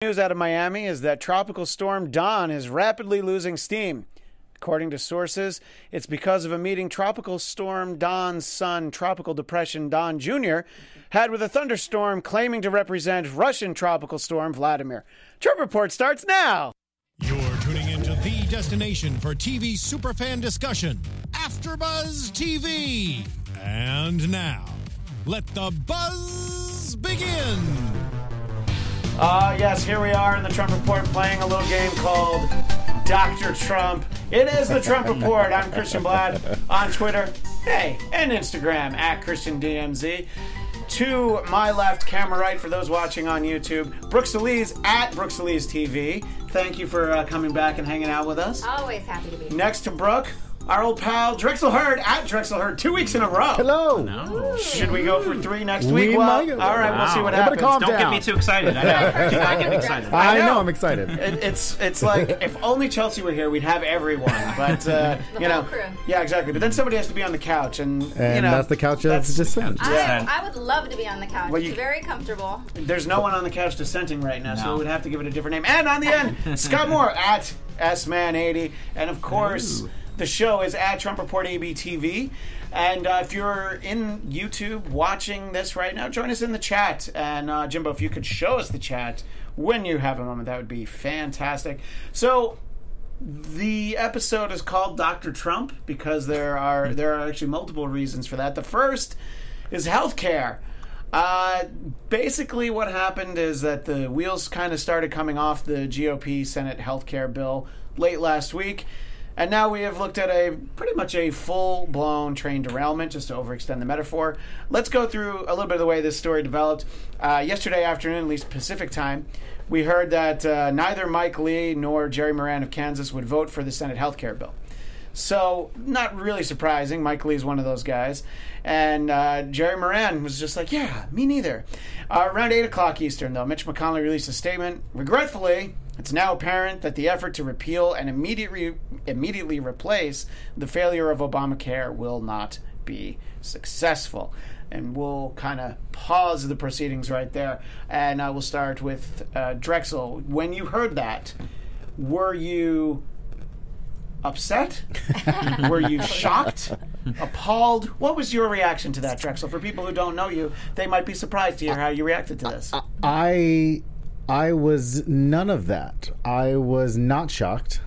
News out of Miami is that Tropical Storm Don is rapidly losing steam. According to sources, it's because of a meeting Tropical Storm Don's son, Tropical Depression Don Jr., had with a thunderstorm claiming to represent Russian Tropical Storm Vladimir. Trump Report starts now. You're tuning into the destination for TV superfan discussion, AfterBuzz TV. And now, let the buzz begin. Ah, yes, here we are in the Trump Report playing a little game called Dr. Trump. It is the Trump Report. I'm Christian Bladt on Twitter, hey, and Instagram at Christian DMZ. To my left, camera right, for those watching on YouTube, Brooke Soliz at Brooke Soliz TV. Thank you for uh, coming back and hanging out with us. Always happy to be here. Next to Brooke, our old pal Drexel Heard at Drexel Heard, two weeks in a row. Hello. No. Should we go for three next We week? Well, might- all right, we'll see what Everybody happens. calm Don't down. get me too excited. I know. I get excited. I, I know. know. I'm excited. It, it's it's like if only Chelsea were here, we'd have everyone. But uh, The you know, whole crew. yeah, exactly. But then somebody has to be on the couch, and, you know, that's the couch of that's- dissent. Yeah. I, I would love to be on the couch. Well, you- it's very comfortable. There's no one on the couch dissenting right now, so we would have to give it a different name. And on the end, Scott Moore at S Man 80, and of course, the show is at Trump Report ABTV. And uh, if you're in YouTube watching this right now, join us in the chat. And uh, Jimbo, if you could show us the chat when you have a moment, that would be fantastic. So the episode is called Dr. Trump because there are there are actually multiple reasons for that. The first is healthcare. Uh, basically, what happened is that the wheels kind of started coming off the GOP Senate healthcare bill late last week. And now we have looked at a pretty much a full blown train derailment, just to overextend the metaphor. Let's go through a little bit of the way this story developed. Uh, yesterday afternoon, at least Pacific time, we heard that uh, neither Mike Lee nor Jerry Moran of Kansas would vote for the Senate health care bill. So, not really surprising. Mike Lee is one of those guys. And uh, Jerry Moran was just like, yeah, me neither. Uh, around 8 o'clock Eastern, though, Mitch McConnell released a statement. Regretfully, it's now apparent that the effort to repeal and immediately, immediately replace the failure of Obamacare will not be successful. And we'll kind of pause the proceedings right there. And uh, we'll start with uh, Drexel. When you heard that, were you upset? Were you shocked? Appalled? What was your reaction to that, Drexel? For people who don't know you, they might be surprised to hear how you reacted to this. I I was none of that. I was not shocked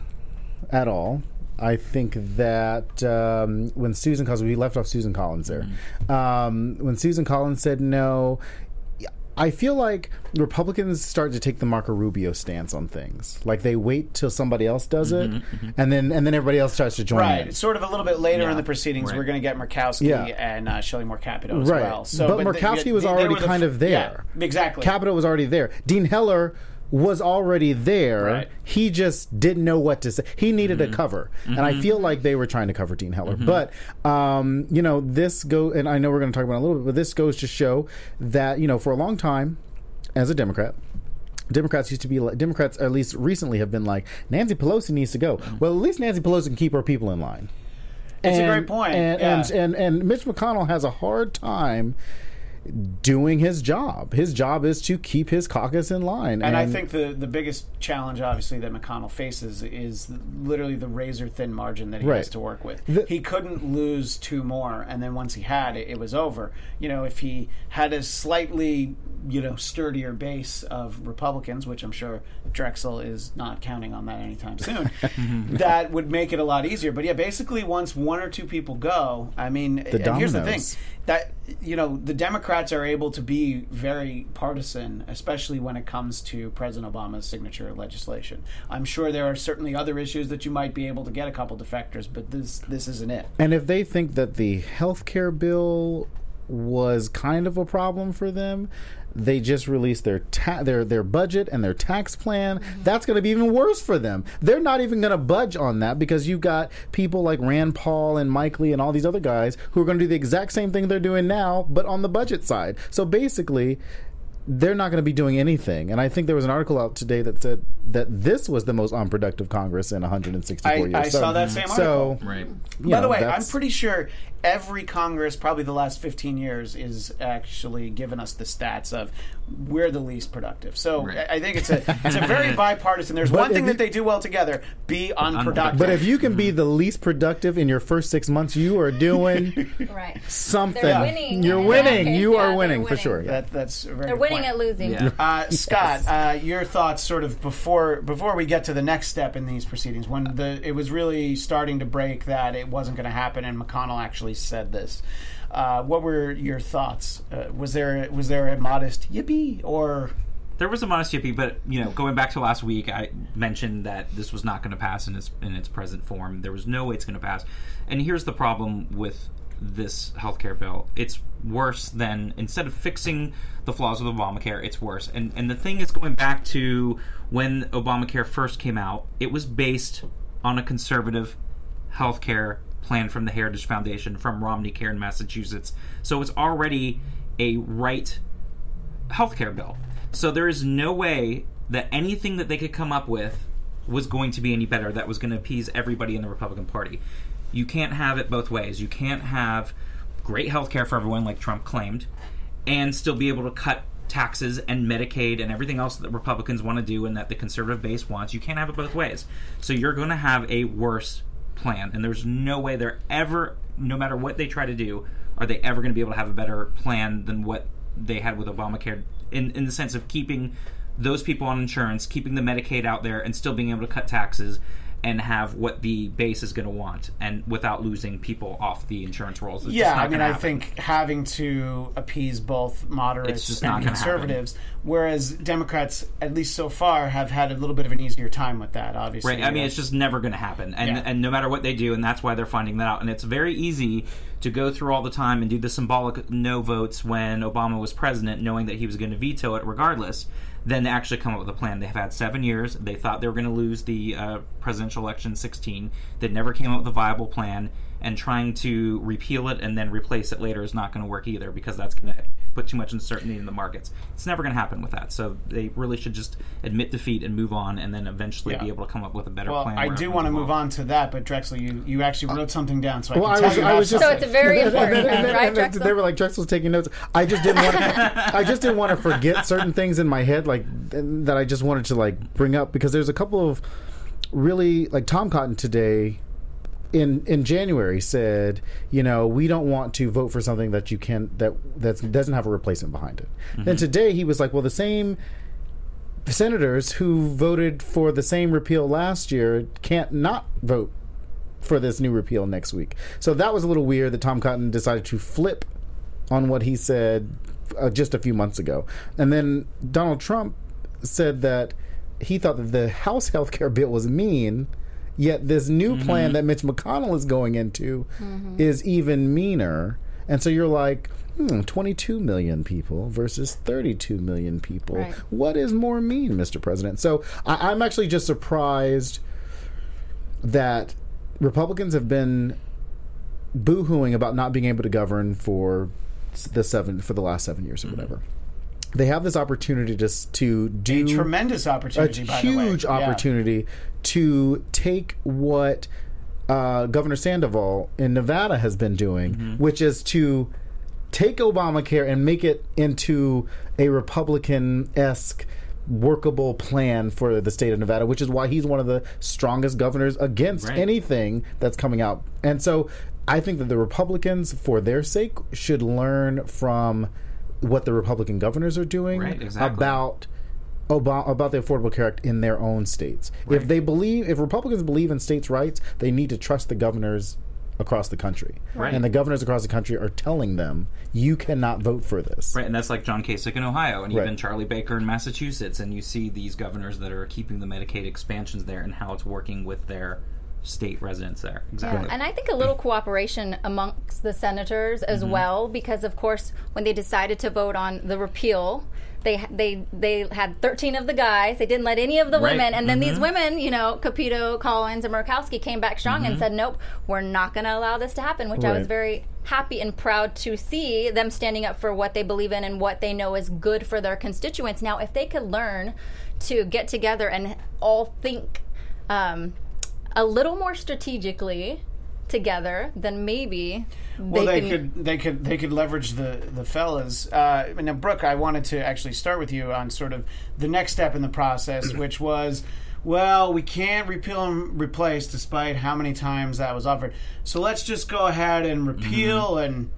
at all. I think that um, when Susan Collins, we left off Susan Collins there. Um, when Susan Collins said no, I feel like Republicans start to take the Marco Rubio stance on things. Like they wait till somebody else does it, and then and then everybody else starts to join Right. in. Sort of a little bit later Yeah. in the proceedings. Right. We're going to get Murkowski Yeah. and uh, Shelley Moore Capito as right. well. So, but, the- Murkowski was they- they already were the kind f- of there. Yeah, exactly. Capito was already there. Dean Heller was already there. Right. He just didn't know what to say. He needed Mm-hmm. a cover, and I feel like they were trying to cover Dean Heller. But um, you know, this go, and I know we're going to talk about it a little bit, but this goes to show that you know, for a long time, as a Democrat. Democrats used to be like Democrats, at least recently, have been like Nancy Pelosi needs to go. Well, at least Nancy Pelosi can keep her people in line. It's a And- great point, And, yeah. and and and Mitch McConnell has a hard time doing his job. His job is to keep his caucus in line. And I think the, the biggest challenge, obviously, that McConnell faces is literally the razor thin margin that he Right. has to work with. The- he couldn't lose two more, and then once he had it, it was over. You know, if he had a slightly, you know, sturdier base of Republicans, which I'm sure Drexel is not counting on that anytime soon, that would make it a lot easier. But yeah, basically, once one or two people go, I mean, and here's the thing. That you know the Democrats are able to be very partisan, especially when it comes to President Obama's signature legislation. I'm sure there are certainly other issues that you might be able to get a couple defectors, but this this isn't it. And if they think that the health care bill was kind of a problem for them, they just released their ta- their their budget and their tax plan. Mm-hmm. That's going to be even worse for them. They're not even going to budge on that because you've got people like Rand Paul and Mike Lee and all these other guys who are going to do the exact same thing they're doing now, but on the budget side. So basically. They're not going to be doing anything, and I think there was an article out today that said that this was the most unproductive Congress in 164 I, years. I So- saw that same article. So, Right. you By the way, I'm pretty sure every Congress, probably the last 15 years, is actually giving us the stats of we're the least productive. So Right. I I think it's a it's a very bipartisan. There's But one thing you- that they do well together: be unproductive. But if you can be the least productive in your first six months, you are doing Right. something. Winning. You're winning. that case, you yeah, are they're winning, for sure. Yeah. that, that's very They're good winning point. at losing. Yeah. Uh, Scott, uh, your thoughts, sort of before before we get to the next step in these proceedings, when the it was really starting to break that it wasn't going to happen, and McConnell actually said this. Uh, what were your thoughts? Uh, was there was there a modest yippee or There was a modest yippee, but you know, going back to last week, I mentioned that this was not going to pass in its in its present form. There was no way it's going to pass. And here's the problem with this healthcare bill: it's worse than instead of fixing the flaws of Obamacare, it's worse. And and the thing is, going back to when Obamacare first came out, it was based on a conservative healthcare plan from the Heritage Foundation from Romney Care in Massachusetts. So it's already a right healthcare bill. So there is no way that anything that they could come up with was going to be any better that was going to appease everybody in the Republican Party. You can't have it both ways. You can't have great healthcare for everyone like Trump claimed and still be able to cut taxes and Medicaid and everything else that Republicans want to do and that the conservative base wants. You can't have it both ways. So you're going to have a worse plan and there's no way they're ever no matter what they try to do are they ever going to be able to have a better plan than what they had with Obamacare in in the sense of keeping those people on insurance, keeping the Medicaid out there, and still being able to cut taxes and have what the base is going to want, and without losing people off the insurance rolls. It's yeah? I mean, I think having to appease both moderates and not gonna happen. conservatives, whereas Democrats, at least so far, have had a little bit of an easier time with that. Obviously, Right. I mean, it's just never going to happen, and Yeah. and no matter what they do, and that's why they're finding that out. And it's very easy to go through all the time and do the symbolic no votes when Obama was president, knowing that he was going to veto it regardless. Then they actually come up with a plan. They've had seven years. They thought they were going to lose the uh, presidential election 16. They never came up with a viable plan, and trying to repeal it and then replace it later is not going to work either because that's going to put too much uncertainty in the markets. It's never going to happen with that. So they really should just admit defeat and move on, and then eventually Yeah. be able to come up with a better Well, plan. I do want to move on to that, but Drexel, you, you actually uh, wrote something down, so I Well, can I tell was- you I was just- So it's a very important, and then- right, and then Drexel? They were like Drexel's taking notes. I just didn't want. To, I just didn't want to forget certain things in my head, like that. I just wanted to like bring up because there's a couple of really like Tom Cotton today. In, in January said, you know, we don't want to vote for something that you can that that doesn't have a replacement behind it. Then today he was like, well, the same senators who voted for the same repeal last year can't not vote for this new repeal next week. So that was a little weird that Tom Cotton decided to flip on what he said uh, just a few months ago. And then Donald Trump said that he thought that the House health care bill was mean, yet this new mm-hmm. plan that Mitch McConnell is going into mm-hmm. is even meaner. And so you're like, hmm, 22 million people versus 32 million people. Right. What is more mean, Mr. President? So I, I'm actually just surprised that Republicans have been boohooing about not being able to govern for the seven for the last seven years or mm-hmm. whatever. They have this opportunity to to do a tremendous a opportunity, way. huge Yeah. opportunity to take what uh, Governor Sandoval in Nevada has been doing, Mm-hmm. which is to take Obamacare and make it into a Republican esque workable plan for the state of Nevada, which is why he's one of the strongest governors against Right. anything that's coming out. And so I think that the Republicans, for their sake, should learn from what the Republican governors are doing Right, exactly. about Obama, about the Affordable Care Act in their own states. If they believe, if Republicans believe in states' rights, they need to trust the governors across the country. Right. And the governors across the country are telling them, you cannot vote for this. Right, and that's like John Kasich in Ohio, and Right. even Charlie Baker in Massachusetts, and you see these governors that are keeping the Medicaid expansions there and how it's working with their state residents there. Yeah, Exactly. and I think a little cooperation amongst the senators as Mm-hmm. well, because of course, when they decided to vote on the repeal, they they they had 13 of the guys. They didn't let any of the Right. women, and then these Mm-hmm. women, you know, Capito, Collins, and Murkowski came back strong and said, "Nope, we're not going to allow this to happen." Which I was very happy and proud to see them standing up for what they believe in and what they know is good for their constituents. Now, if they could learn to get together and all think um, a little more strategically together, then maybe Well, they, can. could they could they could leverage the the fellas. Uh, now, Brooke, I wanted to actually start with you on sort of the next step in the process, which was. Well, we can't repeal and replace despite how many times that was offered. So let's just go ahead and repeal and,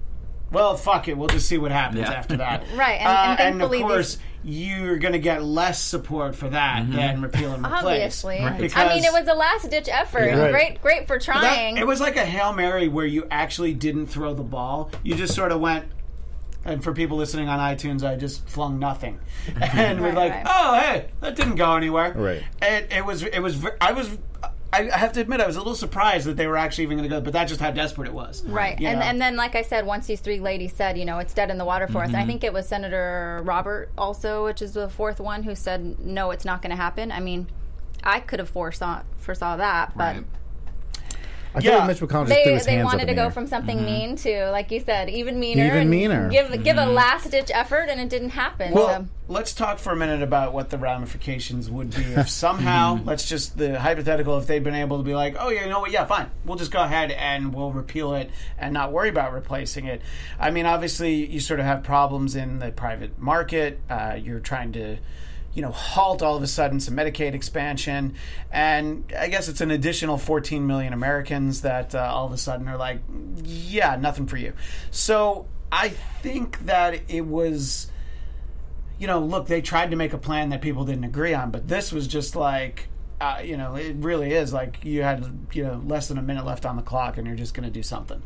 well, fuck it. We'll just see what happens Yeah. after that. Right, and- Uh, and and thankfully of these- course, you're going to get less support for that mm-hmm. than repeal and replace. Obviously, Because- I mean, it was a last ditch effort. Right. Great, great for That- trying. it was like a hail mary where you actually didn't throw the ball. You just sort of went. And for people listening on iTunes, I just flung nothing, and we're like, right. "Oh, hey, that didn't go anywhere." Right. It, it was. It was. I was. I I have to admit, I was a little surprised that they were actually even going to go. But that's just how desperate it was. Right, You and know? and then like I said, once these three ladies said, you know, it's dead in the water for us. Mm-hmm. I think it was Senator Robert also, which is the fourth one, who said, no, it's not going to happen. I mean, I could have foresaw foresaw that, but Right. I feel Yeah. like Mitch McConnell just threw they his they hands wanted up to in go air. from something mm-hmm. mean to, like you said, even meaner, Even and meaner. Give give a mm-hmm. last ditch effort, and it didn't happen. Well, so. let's talk for a minute about what the ramifications would be if somehow, mm-hmm. let's just the hypothetical, if they'd been able to be like, oh yeah, you know what, yeah, fine, we'll just go ahead and we'll repeal it and not worry about replacing it. I mean, obviously, you sort of have problems in the private market. Uh, you're trying to. You know, halt all of a sudden some Medicaid expansion, and I guess it's an additional 14 million Americans that uh, all of a sudden are like, yeah, nothing for you. So I think that it was you know, look, they tried to make a plan that people didn't agree on, but this was just like, uh, you know, it really is like you had, you know, less than a minute left on the clock, and you're just going to do something.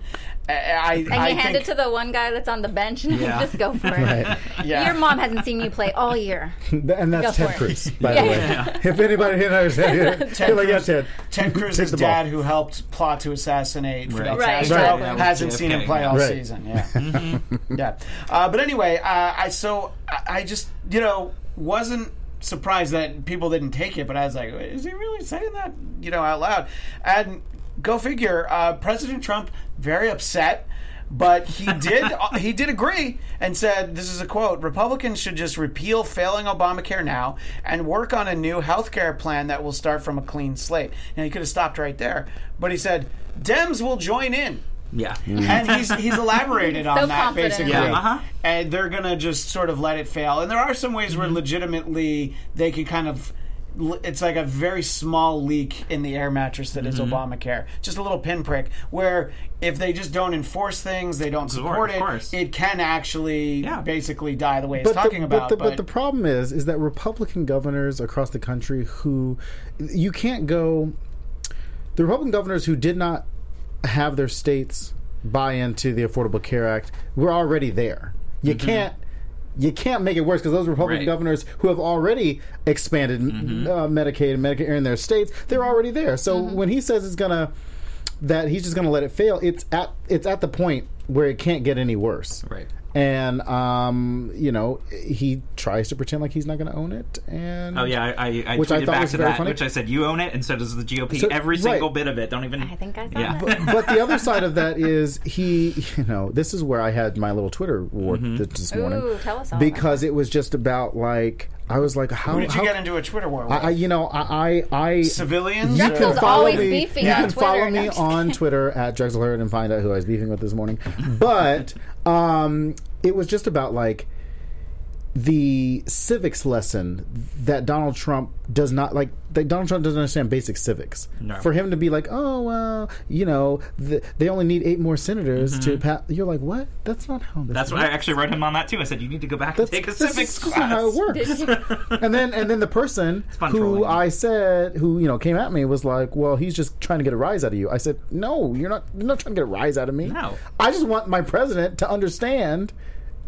I, I, And I you hand think, it to the one guy that's on the bench and Yeah. just go for it. Right. yeah. Your mom hasn't seen you play all year. and that's Go Ted. Cruz, by Yeah. the way. If anybody didn't understand, Ted like, yeah, Cruz- Ted. Ted Cruz's Take the ball. dad, who helped plot to assassinate Fidel Right, Castro, exactly. Right. hasn't seen him play yeah. all Right. season. Yeah, yeah. Uh, but anyway, uh, I so I, I just you know wasn't surprised that people didn't take it, but I was like, is he really saying that you know out loud? And go figure, uh, President Trump very upset. But he did he did agree and said this is a quote Republicans should just repeal failing Obamacare now and work on a new health care plan that will start from a clean slate. Now he could have stopped right there, but he said Dems will join in. Yeah. And he's he's elaborated on So that confident. basically. Yeah, uh-huh. And they're gonna just sort of let it fail. And there are some ways Mm-hmm. where legitimately they can kind of it's like a very small leak in the air mattress that is Mm-hmm. Obamacare. Just a little pinprick where if they just don't enforce things, they don't support of it, course. it can actually Yeah. basically die the way it's But talking the, about. but, the, but the problem is, is that Republican governors across the country who you can't go. The Republican governors who did not have their states buy into the Affordable Care Act we're already there. You can't. You can't make it worse because those Republican Mm-hmm. Right. governors who have already expanded Mm-hmm. uh, Medicaid and Medicare in their states, they're already there. So when he says it's gonna that he's just gonna let it fail, it's at it's at the point where it can't get any worse Right. And um, you know he tries to pretend like he's not going to own it. And Oh yeah, I, I, I Which I tweeted thought back was to very that, funny. which I said you own it, and so does the GOP. So- Every right. single bit of it. Don't even. I think I saw Yeah. that. but the other side of that is he, you know, this is where I had my little Twitter war Mm-hmm. this morning Ooh, tell us all. because it was just about like I was like, how Who did you how- get into a Twitter war with? I, I you know I I, I Civilians? You or- can follow me. you on can Twitter. follow me on Twitter at Drexel Heard and find out who I was beefing with this morning. But um, it was just about like the civics lesson that Donald Trump does not like. That Donald Trump doesn't understand basic civics. No. For him to be like, oh well, you know, th they only need eight more senators to pass. You're like, what? That's not how. This Mm-hmm. That's what I actually wrote him on that too. I said you need to go back That's, and take a that's civics just class. not how it works. and then and then the person who trolling. I said who you know came at me was like, "Well, he's just trying to get a rise out of you." I said, "No, you're not. You're not trying to get a rise out of me. No. I just want my president to understand."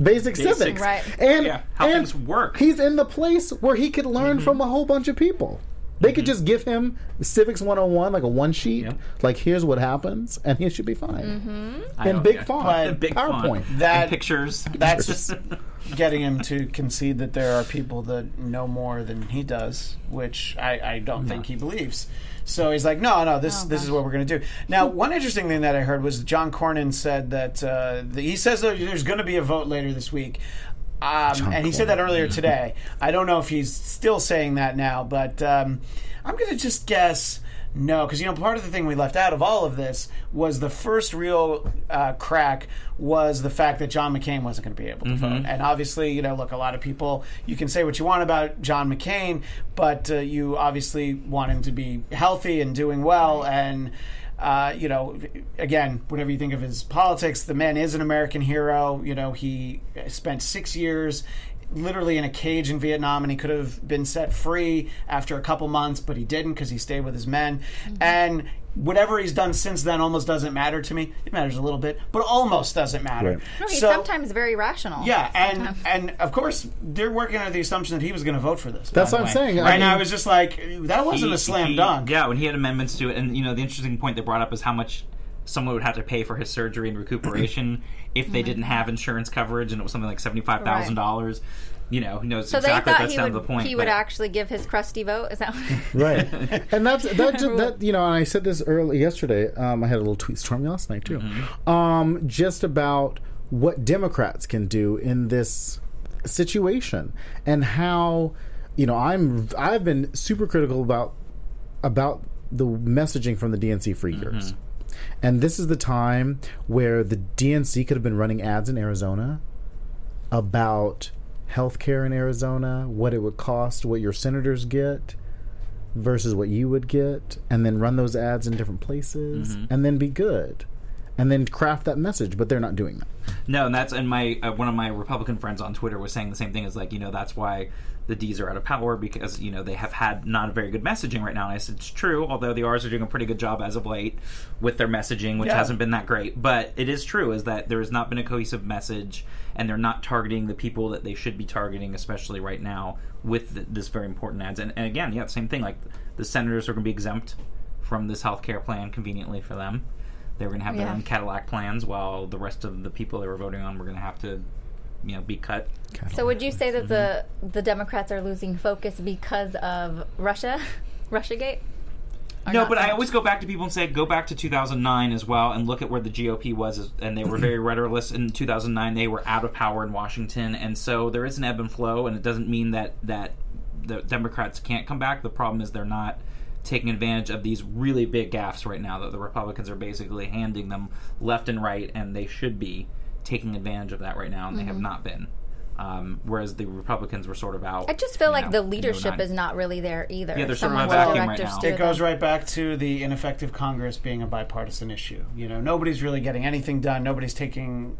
Basic, Basics. civics, Right. And Yeah, how and things work. He's in the place where he could learn Mm-hmm. from a whole bunch of people. They could just give him Civics 101, like a one sheet, Yep. like here's what happens, and he should be fine. Mm-hmm. I In big yeah. font, But big font. PowerPoint. That- And pictures. That's just getting him to concede that there are people that know more than he does, which I, I don't think he believes. So he's like, no, no, this Oh, this is what we're going to do. Now, one interesting thing that I heard was John Cornyn said that uh, the, he says that there's going to be a vote later this week. Um, and he said that earlier today. I don't know if he's still saying that now, but um, I'm going to just guess no, because you know part of the thing we left out of all of this was the first real uh, crack was the fact that John McCain wasn't going to be able to vote, and obviously, you know, look, a lot of people you can say what you want about John McCain, but uh, you obviously want him to be healthy and doing well, and uh, you know, again, whatever you think of his politics, the man is an American hero. You know, he spent six years literally in a cage in Vietnam, and he could have been set free after a couple months, but he didn't because he stayed with his men. Mm-hmm. And whatever he's done since then almost doesn't matter to me. It matters a little bit, but almost doesn't matter. Right. No, he's So- sometimes very rational. yeah, and and of course they're working under the assumption that he was going to vote for this. That's what I'm way. saying. I Right now, mean- I was just like, that wasn't He- a slam he- dunk. Yeah, when he had amendments to it, and you know, the interesting point they brought up is how much someone would have to pay for his surgery and recuperation if Mm-hmm. they didn't have insurance coverage, and it was something like seventy five thousand dollars. You know, he knows So exactly they thought that's he down would, to the point. he would but- actually give his crusty vote. Is that right and that's that, ju- that you know and i said this early yesterday um, i had a little tweet storm last night too um, just about what democrats can do in this situation and how you know i'm i've been super critical about about the messaging from the dnc freakers and this is the time where the dnc could have been running ads in arizona about healthcare in Arizona, what it would cost, what your senators get versus what you would get, and then run those ads in different places, and then be good, and then craft that message. But they're not doing that. No, and that's and my uh, one of my Republican friends on Twitter was saying the same thing. Is like you know that's why the D's are out of power because you know they have had not a very good messaging right now. And I said it's true, although the R's are doing a pretty good job as of late with their messaging, which Yeah. hasn't been that great. But it is true is that there has not been a cohesive message, and they're not targeting the people that they should be targeting, especially right now with th- this very important ads. And, and again, yeah, same thing. Like the senators are going to be exempt from this health care plan conveniently for them. They were going to have their Yeah. own Cadillac plans, while the rest of the people they were voting on were going to have to, you know, be cut. so? Would you say that the the Democrats are losing focus because of Russia, RussiaGate? Or No, not but so I much? always go back to people and say, go back to 2009 as well and look at where the GOP was, and they were very rudderless in 2009. They were out of power in Washington, and so there is an ebb and flow, and it doesn't mean that that the Democrats can't come back. The problem is they're not taking advantage of these really big gaffes right now that the Republicans are basically handing them left and right, and they should be taking advantage of that right now, and they have not been. Um, whereas the Republicans were sort of out. I just feel like know, the leadership is not really there either. Yeah, they're sort of a vacuum right now. It goes them. right back to the ineffective Congress being a bipartisan issue. You know, nobody's really getting anything done. Nobody's taking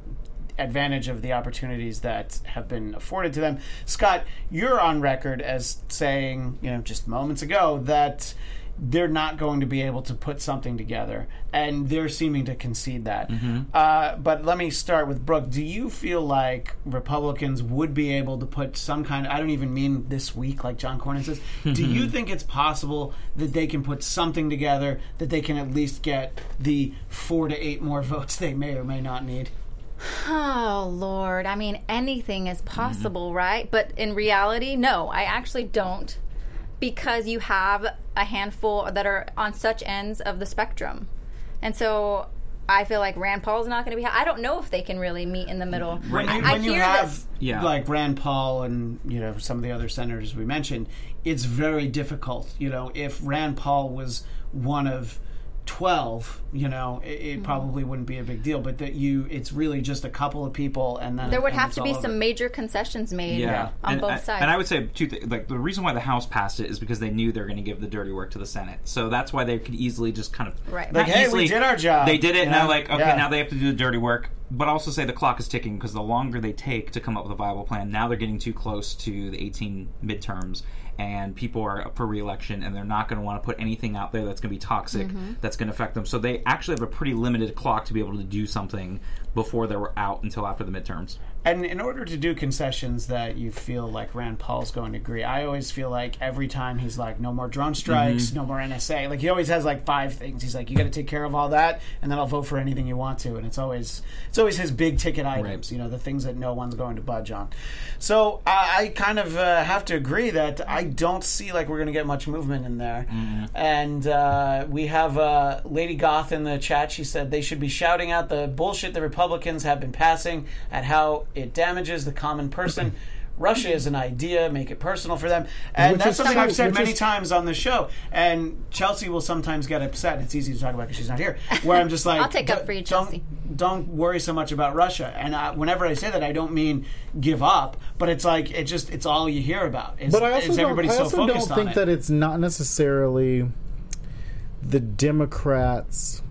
advantage of the opportunities that have been afforded to them. Scott, you're on record as saying, you know, just moments ago that they're not going to be able to put something together, and they're seeming to concede that. Uh, but let me start with Brooke. Do you feel like Republicans would be able to put some kind of, I don't even mean this week, like John Cornyn says, do you think it's possible that they can put something together that they can at least get the four to eight more votes they may or may not need? Oh Lord! I mean, anything is Mm-hmm. possible, right? But in reality, no, I actually don't, because you have a handful that are on such ends of the spectrum, and so I feel like Rand Paul's not going to be. I don't know if they can really meet in the middle. Mm-hmm. When you, I, I you hear have this. Yeah. like Rand Paul and you know some of the other senators we mentioned, it's very difficult. You know, if Rand Paul was one of twelve, you know, it, it Mm-hmm. probably wouldn't be a big deal. But that you, it's really just a couple of people, and then There would have to be all over. some major concessions made Yeah, on and, both I- sides. And I would say two th- like the reason why the House passed it is because they knew they were going to give the dirty work to the Senate. So that's why they could easily just kind of Right. Like, hey, we easily- did our job. They did it, and Yeah. now like okay, Yeah. now they have to do the dirty work. But also say the clock is ticking because the longer they take to come up with a viable plan, now they're getting too close to the 18 midterms, and people are up for reelection, and they're not going to want to put anything out there that's going to be toxic, Mm-hmm. that's going to affect them. So they actually have a pretty limited clock to be able to do something before they're out until after the midterms. And in order to do concessions that you feel like Rand Paul's going to agree, I always feel like every time he's like, no more drone strikes, Mm-hmm. no more NSA. Like he always has like five things. He's like, you got to take care of all that, and then I'll vote for anything you want to. And it's always it's always his big ticket items, you know, the things that no one's going to budge on. So I, I kind of uh, have to agree that I don't see like we're going to get much movement in there. And uh, we have uh, Lady Goth in the chat. She said they should be shouting out the bullshit the Republicans have been passing at how it damages the common person. Russia is an idea, make it personal for them. And Which that's something true, I've said many is- times on the show. And Chelsea will sometimes get upset. It's easy to talk about because she's not here. Where I'm just like, I'll take up "Don't- for you, don't- Chelsea." Don't worry so much about Russia. And I, whenever I say that, I don't mean give up, but it's like it just it's all you hear about. Is, But I also don't, I also focused don't think that it's not necessarily the Democrats.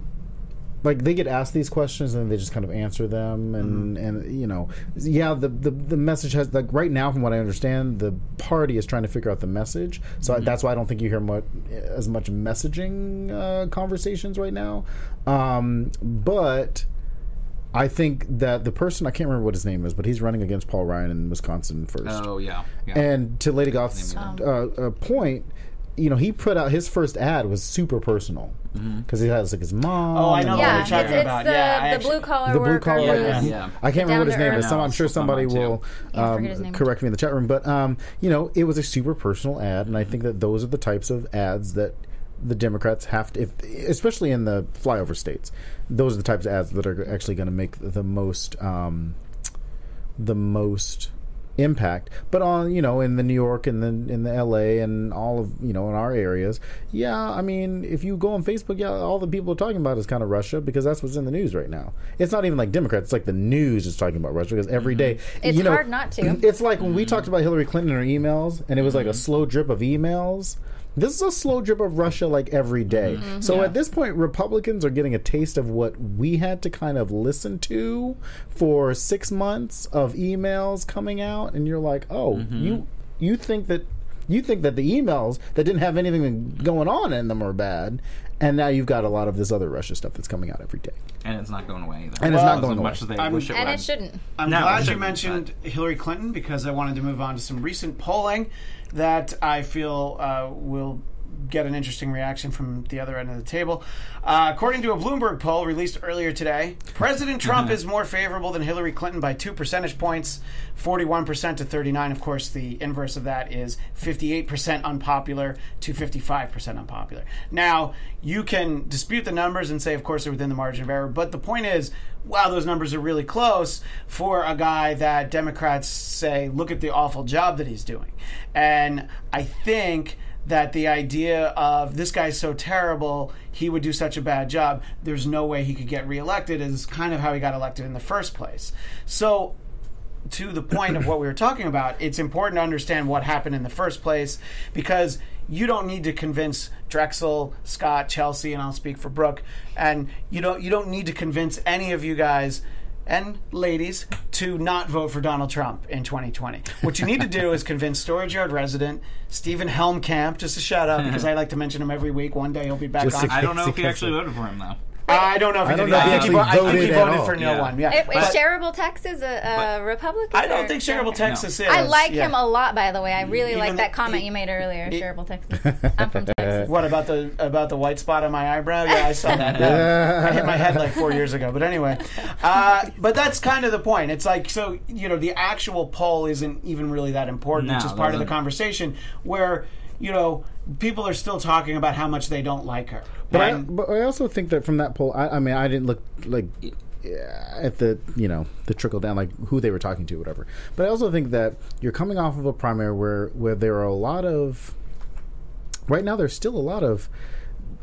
Like they get asked these questions and they just kind of answer them, and Mm-hmm. and you know, yeah, the, the the message has like right now, from what I understand, the party is trying to figure out the message. So Mm-hmm. that's why I don't think you hear much as much messaging uh, conversations right now. Um, but I think that the person I can't remember what his name is, but he's running against Paul Ryan in Wisconsin first. Oh yeah, yeah. And to Lady Goth's uh, uh, point, you know, he put out his first ad was super personal because he has like his mom. Oh, I know and what Yeah, you're it's, talking it's about. the, Yeah, I the actually- blue collar the blue collar. who's- like, Yeah. I can't remember what his name is. Some, I'm sure somebody will Yeah, I forget his um, correct me in the chat room. But um, you know, it was a super personal ad, and I think that those are the types of ads that the Democrats have to, if, especially in the flyover states, those are the types of ads that are actually going to make the most, um, the most impact. But on you know in the New York and then in the L.A. and all of you know in our areas, yeah. I mean, if you go on Facebook, yeah, all the people are talking about is kind of Russia because that's what's in the news right now. It's not even like Democrats; it's like the news is talking about Russia because every day, It's you know, hard not to. It's like when we talked about Hillary Clinton and her emails, and it was like Mm-hmm. a slow drip of emails. This is a slow drip of Russia like every day. Mm-hmm. So at this point, Republicans are getting a taste of what we had to kind of listen to for six months of emails coming out, and you're like, oh, Mm-hmm. you you think that you think that the emails that didn't have anything going on in them are bad, and now you've got a lot of this other Russia stuff that's coming out every day. and it's not going away either. And it's not going as much as they I'm- wish it And would. it shouldn't. I'm No, glad you shouldn't, mentioned Hillary Clinton because I wanted to move on to some recent polling that I feel uh, will get an interesting reaction from the other end of the table. Uh, according to a Bloomberg poll released earlier today, President Trump is more favorable than Hillary Clinton by two percentage points, 41% to 39. Of course, the inverse of that is 58% unpopular to 55% unpopular. Now, you can dispute the numbers and say, of course, they're within the margin of error, but the point is, wow, those numbers are really close for a guy that Democrats say, look at the awful job that he's doing. And I think that the idea of this guy's so terrible, he would do such a bad job, there's no way he could get reelected, is kind of how he got elected in the first place. So, to the point of what we were talking about, it's important to understand what happened in the first place because you don't need to convince Drexel, Scott, Chelsea, and I'll speak for Brooke, and you don't you don't need to convince any of you guys and ladies to not vote for Donald Trump in 2020. What you need to do is convince Storage Yard resident Stephen Helmkamp, just a shout out because I like to mention him every week. One day he'll be back Just on. to- I don't know if he actually voted for him though. I don't know if he I don't did. know if he I think actually vo- I think he voted at voted all. for no Yeah. one. Yeah, Is But- shareable Texas a, a Republican? I don't or- think Shareable Texas is. I like yeah. him a lot, by the way. I really Even like the- that comment you made earlier, Shareable Texas. I'm from Texas. What about the about the white spot on my eyebrow? Yeah, I saw that. I hit my head like four years ago. But anyway, uh, but that's kind of the point. It's like so you know the actual poll isn't even really that important, which No, is part of the doesn't. conversation where you know people are still talking about how much they don't like her. But I, but I also think that from that poll, I, I mean, I didn't look like at the you know the trickle down, like who they were talking to, whatever. But I also think that you're coming off of a primary where where there are a lot of right now. There's still a lot of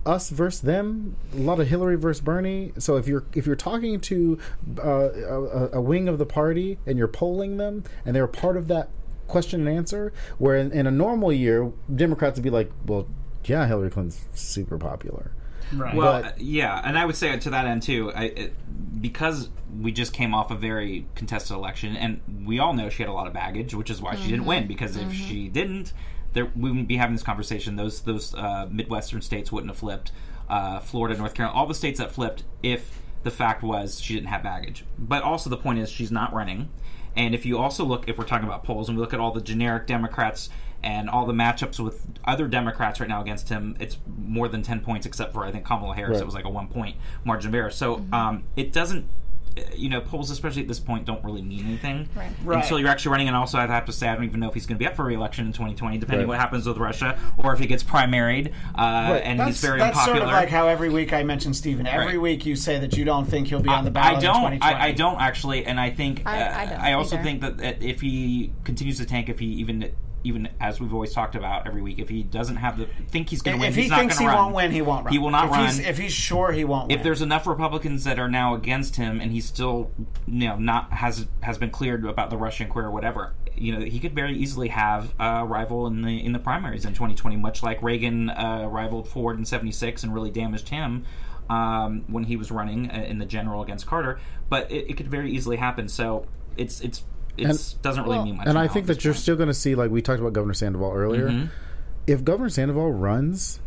us versus them, a lot of Hillary versus Bernie. So if you're if you're talking to uh, a, a wing of the party and you're polling them, and they're part of that question and answer, where in, in a normal year, Democrats would be like, well, yeah, Hillary Clinton's super popular. right. Well, But- uh, yeah, and I would say to that end too, I, it, because we just came off a very contested election, and we all know she had a lot of baggage, which is why she didn't win. Because if she didn't, there we wouldn't be having this conversation. Those those uh, midwestern states wouldn't have flipped. Uh, Florida, North Carolina, all the states that flipped if the fact was she didn't have baggage. But also the point is she's not running. And if you also look, if we're talking about polls, and we look at all the generic Democrats and all the matchups with other Democrats right now against him, it's more than 10 points, except for, I think, Kamala Harris. Right. It was like a one point margin of error. So um, it doesn't. You know, polls, especially at this point, don't really mean anything Right. Right. until you're actually running. And also, I have to say, I don't even know if he's going to be up for re-election in 2020, depending Right. what happens with Russia, or if he gets primaried uh, and That's, he's very that's unpopular. sort of like how every week I mention Stephen. Every Right. week you say that you don't think he'll be on the ballot in don't. 2020. I, I don't actually, and I think I- uh, I don't I also either. think that, that if he continues to tank, if he even even as we've always talked about every week, if he doesn't have the think he's going to win, If he's he not thinks he run. won't win, he won't run. He will not if run. He's, if he's sure he won't win. if there's enough Republicans that are now against him, and he's still, you know, not has has been cleared about the Russian queer or whatever, you know, he could very easily have a rival in the in the primaries in 2020, much like Reagan uh, rivaled Ford in '76 and really damaged him um, when he was running uh, in the general against Carter. But it, it could very easily happen. So it's it's it's doesn't really Well- mean much. And I think that you're point. still going to see, like we talked about Governor Sandoval earlier. Mm-hmm. If Governor Sandoval runs,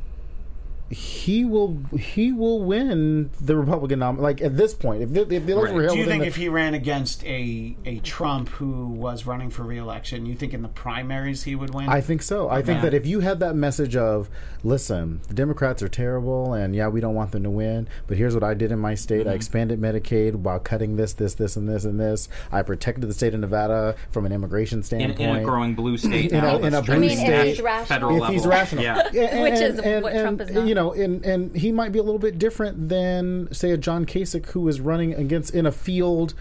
he will he will win the Republican nom. Like at this point, if the, if the election Right. were held Do you think the- if he ran against a a Trump who was running for reelection, you think in the primaries he would win? I think so. I think that if you had that message of, listen, the Democrats are terrible, and yeah, we don't want them to win, but here's what I did in my state: Mm-hmm. I expanded Medicaid while cutting this, this, this, and this, and this. I protected the state of Nevada from an immigration in, standpoint. in a growing blue state, In now, a- in a true. I blue mean, state- if he's. Federal if level. he's rational, Yeah. And- Which is and- what and, Trump is not. You know, and and he might be a little bit different than say a John Kasich who is running against in a field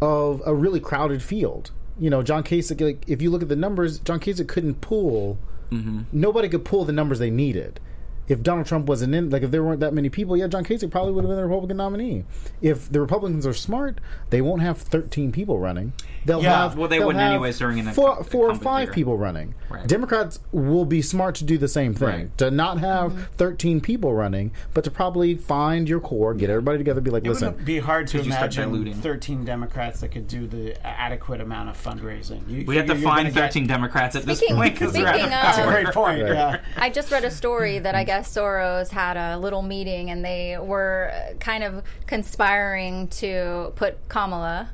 of a really crowded field. You know, John Kasich. Like, if you look at the numbers, John Kasich couldn't pull. Mm-hmm. Nobody could pull the numbers they needed. If Donald Trump wasn't in, like if there weren't that many people, yeah, John Kasich probably would have been the Republican nominee. If the Republicans are smart, they won't have 13 people running. They'll Yeah, have well, they wouldn't have anyways during an four, incum- four or five year. people running. Right. Democrats will be smart to do the same thing. Right. To not have mm-hmm. 13 people running, but to probably find your core, get everybody together, be like, it listen, would be hard to Could you start imagine 13 Democrats that could do the adequate amount of fundraising. You We have to figure you're find gonna get- 13 Democrats at this point speaking out of- of Great point. Right. Yeah. I just read a story that I guess Soros had a little meeting and they were kind of conspiring to put Kamala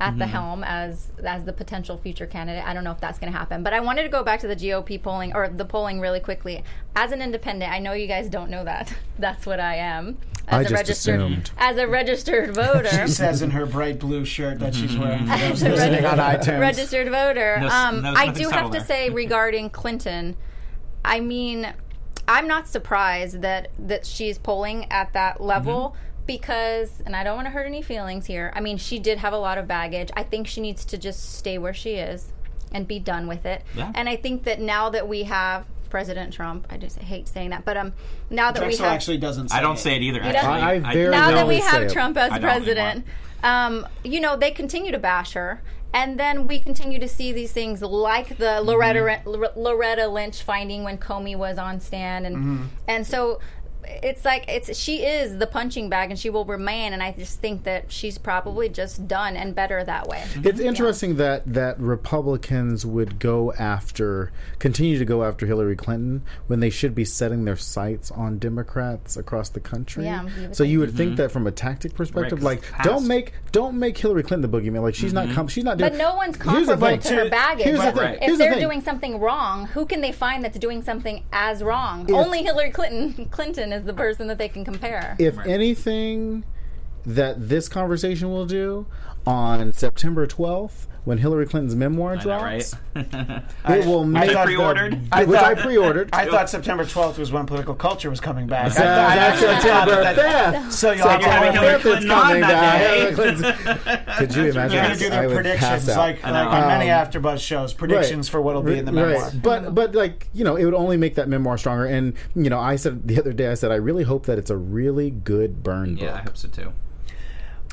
at the helm as as the potential future candidate. I don't know if that's going to happen, but I wanted to go back to the GOP polling or the polling really quickly. As an independent, I know you guys don't know that. That's what I am. As I a just registered assumed. as a registered voter. She says in her bright blue shirt that she's wearing for those As a listening on reg- iTunes. registered voter. No- um, no- I do subtle have to there. say regarding Clinton, I mean, I'm not surprised that that she's polling at that level. Mm-hmm. Because, and I don't want to hurt any feelings here. I mean, she did have a lot of baggage. I think she needs to just stay where she is and be done with it. Yeah. And I think that now that we have President Trump, I just hate saying that, but um, now that we have actually doesn't say I don't say it either. Actually, I- I very now that we have. Trump as president, um, you know, they continue to bash her. And then we continue to see these things like the Loretta Mm-hmm. Loretta Lynch finding when Comey was on stand, and Mm-hmm. and so it's like it's she is the punching bag, and she will remain. And I just think that she's probably just done and better that way. It's interesting that that Republicans would go after, continue to go after Hillary Clinton when they should be setting their sights on Democrats across the country. Yeah, you would so you think. would think mm-hmm. that from a tactic perspective, 'cause like it's don't make don't make Hillary Clinton the boogeyman. Like she's not mm-hmm. com- she's not doing. But no one's Here's comparable to her baggage. Here's the thing. If Here's they're thing. doing something wrong, who can they find that's doing something as wrong? Only Hillary Clinton. Clinton is the person that they can compare. if anything that this conversation will do on September 12th when Hillary Clinton's memoir I know, drops, right? it will make thought- pre-ordered? which I pre-ordered. I thought September 12th was when political culture was coming back. I So thought- I that's actually September that- 5th. So y'all September are Hillary Hillary Clinton Clinton's on coming that back. day. Could you imagine? You're going to do I their predictions like, like know. on many Um, AfterBuzz shows, predictions for what'll be in the Right. memoir. But but like you know, it would only make that memoir stronger. And you know, I said the other day, I said I really hope that it's a really good burn book. Yeah, I hope so too.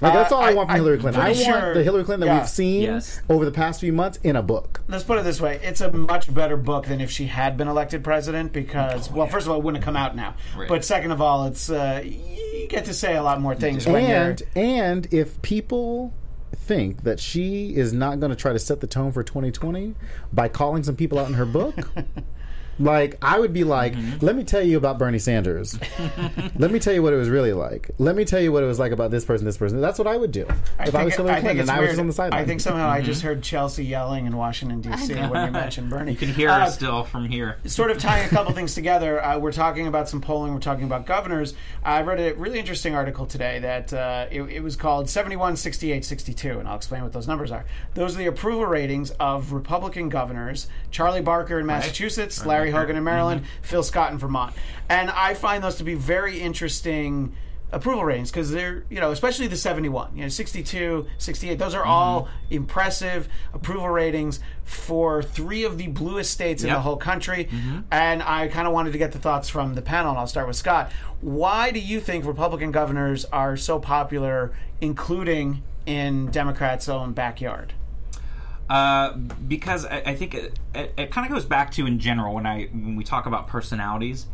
Like that's all I, Uh, want from I- Hillary Clinton. I want sure- the Hillary Clinton that yeah. we've seen Yes. over the past few months in a book. Let's put it this way: it's a much better book than if she had been elected president. Because, well, first of all, it wouldn't have come out now. Right. But second of all, it's uh, you get to say a lot more things when And you're. and if people think that she is not going to try to set the tone for 2020 by calling some people out in her book, Like I would be like, Mm-hmm. let me tell you about Bernie Sanders. let me tell you what it was really like. Let me tell you what it was like about this person, this person. That's what I would do if I, was Hillary Clinton and I was on the sideline. I think somehow I Mm-hmm. just heard Chelsea yelling in Washington D.C. when you mentioned Bernie. You can hear Uh, her still from here. sort of tying a couple things together, uh, we're talking about some polling, we're talking about governors. I read a really interesting article today that uh, it, it was called 71, 68, 62, and I'll explain what those numbers are. Those are the approval ratings of Republican governors Charlie Baker in Massachusetts, Larry Hogan in Maryland, mm-hmm. Phil Scott in Vermont. And I find those to be very interesting approval ratings because they're you know especially the 71 you know 62 68 those are all mm-hmm. impressive approval ratings for three of the bluest states in the whole country. Mm-hmm. And i kind of wanted to get the thoughts from the panel and i'll start with scott. Why do you think republican governors are so popular including in democrats own backyard Uh, because I, I think it, it, it kind of goes back to in general when I when we talk about personalities,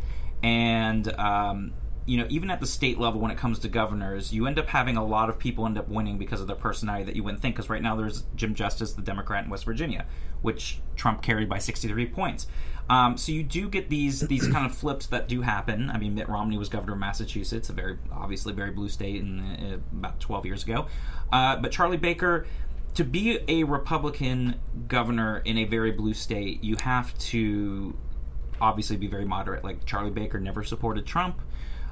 and um, you know even at the state level when it comes to governors, you end up having a lot of people end up winning because of their personality that you wouldn't think. Because right now there's Jim Justice, the Democrat in West Virginia, which Trump carried by 63 points. Um, so you do get these these kind of flips that do happen. I mean, Mitt Romney was governor of Massachusetts, a very obviously very blue state, in, uh, about 12 years ago. Uh, but Charlie Baker to be a Republican governor in a very blue state, you have to obviously be very moderate. Like Charlie Baker never supported Trump.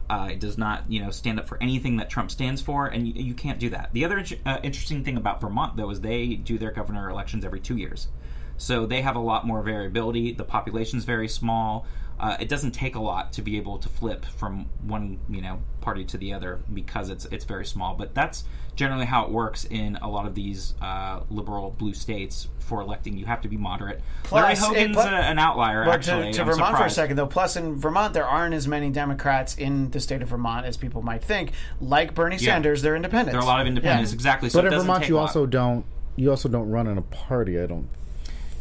Uh, it does not, you know, stand up for anything that Trump stands for, and you, you can't do that. The other uh, interesting thing about Vermont, though, is they do their governor elections every two years, so they have a lot more variability. The population's very small. Uh, it doesn't take a lot to be able to flip from one, you know, party to the other because it's it's very small. But that's generally how it works in a lot of these uh, liberal blue states for electing. You have to be moderate. Larry Plus, it- Hogan's but- a, an outlier, But actually. to, to I'm Vermont for a second, though, plus in Vermont, there aren't as many Democrats in the state of Vermont as people might think. Like Bernie Yeah. Sanders, they're independents. There are a lot of independents, Yeah. exactly. So but it in Vermont, take you also don't. You also don't run in a party. I don't.